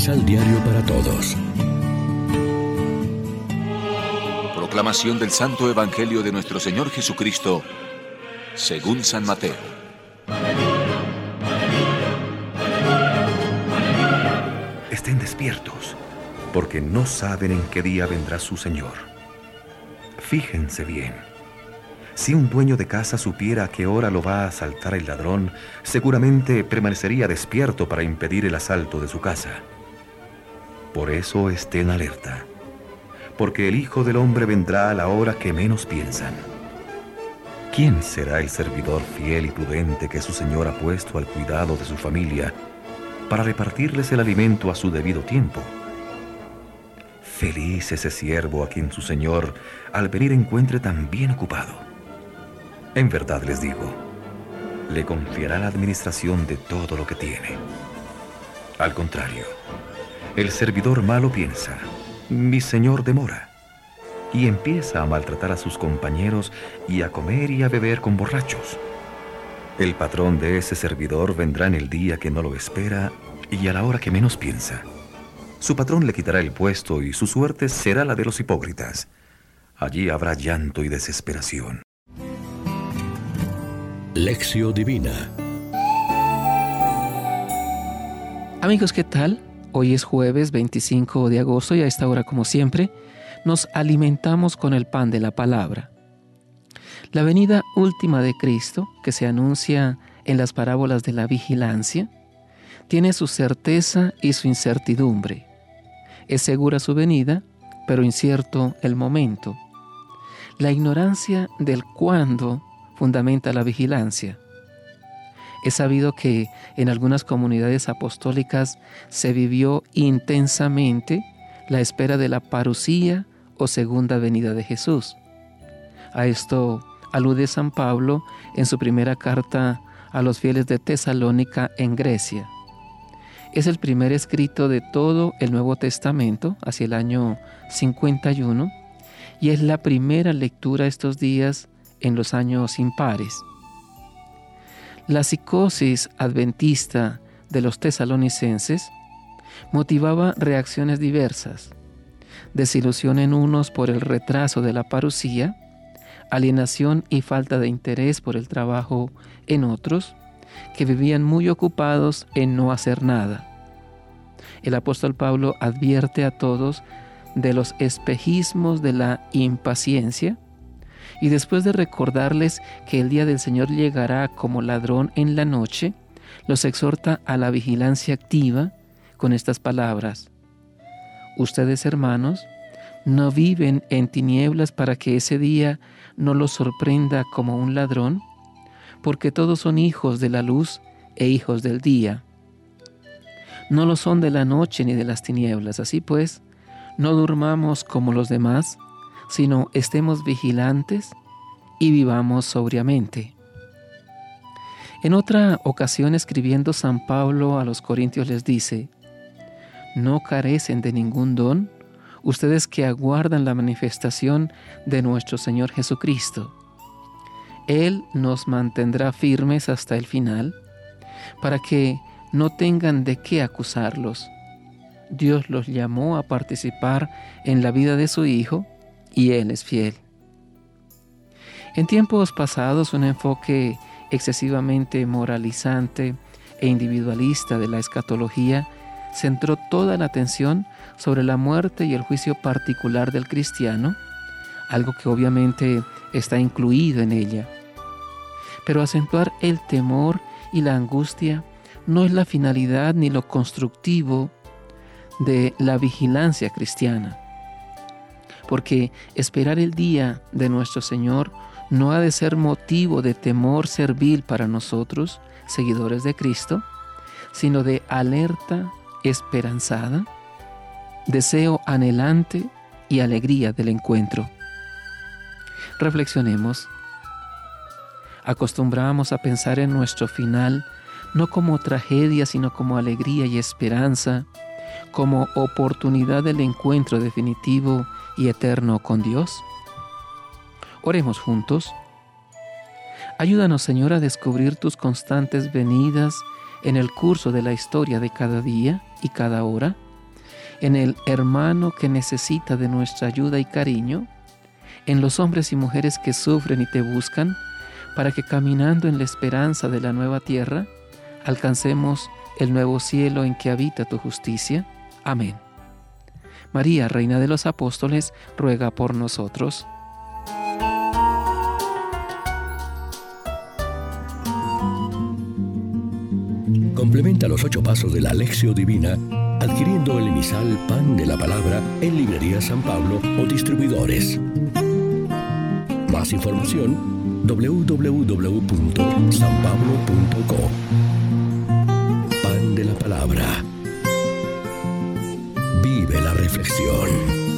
Misal Diario para Todos. Proclamación del Santo Evangelio de nuestro Señor Jesucristo, según San Mateo. Estén despiertos, porque no saben en qué día vendrá su Señor. Fíjense bien. Si un dueño de casa supiera a qué hora lo va a asaltar el ladrón, seguramente permanecería despierto para impedir el asalto de su casa. Por eso estén alerta, porque el Hijo del Hombre vendrá a la hora que menos piensan. ¿Quién será el servidor fiel y prudente que su Señor ha puesto al cuidado de su familia para repartirles el alimento a su debido tiempo? Feliz ese siervo a quien su Señor al venir encuentre tan bien ocupado. En verdad les digo, le confiará la administración de todo lo que tiene. Al contrario, el servidor malo piensa, mi señor demora, y empieza a maltratar a sus compañeros y a comer y a beber con borrachos. El patrón de ese servidor vendrá en el día que no lo espera y a la hora que menos piensa. Su patrón le quitará el puesto y su suerte será la de los hipócritas. Allí habrá llanto y desesperación. Lección Divina Amigos, ¿qué tal? Hoy es jueves 25 de agosto y a esta hora, como siempre, nos alimentamos con el pan de la palabra. La venida última de Cristo, que se anuncia en las parábolas de la vigilancia, tiene su certeza y su incertidumbre. Es segura su venida, pero incierto el momento. La ignorancia del cuándo fundamenta la vigilancia. Es sabido que en algunas comunidades apostólicas se vivió intensamente la espera de la parucía o segunda venida de Jesús. A esto alude San Pablo en su primera carta a los fieles de Tesalónica en Grecia. Es el primer escrito de todo el Nuevo Testamento, hacia el año 51, y es la primera lectura estos días en los años impares. La psicosis adventista de los tesalonicenses motivaba reacciones diversas, desilusión en unos por el retraso de la parucía, alienación y falta de interés por el trabajo en otros, que vivían muy ocupados en no hacer nada. El apóstol Pablo advierte a todos de los espejismos de la impaciencia, y después de recordarles que el día del Señor llegará como ladrón en la noche, los exhorta a la vigilancia activa con estas palabras. Ustedes, hermanos, no viven en tinieblas para que ese día no los sorprenda como un ladrón, porque todos son hijos de la luz e hijos del día. No lo son de la noche ni de las tinieblas. Así pues, no durmamos como los demás, sino estemos vigilantes y vivamos sobriamente. En otra ocasión escribiendo San Pablo a los Corintios les dice, no carecen de ningún don ustedes que aguardan la manifestación de nuestro Señor Jesucristo. Él nos mantendrá firmes hasta el final, para que no tengan de qué acusarlos. Dios los llamó a participar en la vida de su Hijo, y Él es fiel. En tiempos pasados, un enfoque excesivamente moralizante e individualista de la escatología centró toda la atención sobre la muerte y el juicio particular del cristiano, algo que obviamente está incluido en ella. Pero acentuar el temor y la angustia no es la finalidad ni lo constructivo de la vigilancia cristiana porque esperar el día de nuestro Señor no ha de ser motivo de temor servil para nosotros, seguidores de Cristo, sino de alerta esperanzada, deseo anhelante y alegría del encuentro. Reflexionemos. Acostumbramos a pensar en nuestro final no como tragedia, sino como alegría y esperanza, como oportunidad del encuentro definitivo y eterno con Dios? Oremos juntos. Ayúdanos, Señor, a descubrir tus constantes venidas en el curso de la historia de cada día y cada hora, en el hermano que necesita de nuestra ayuda y cariño, en los hombres y mujeres que sufren y te buscan, para que caminando en la esperanza de la nueva tierra, alcancemos el nuevo cielo en que habita tu justicia. Amén. María, Reina de los Apóstoles, ruega por nosotros. Complementa los ocho pasos de la Alexio Divina adquiriendo el emisal Pan de la Palabra en Librería San Pablo o distribuidores. Más información www.sanpablo.co Palabra. Vive la reflexión.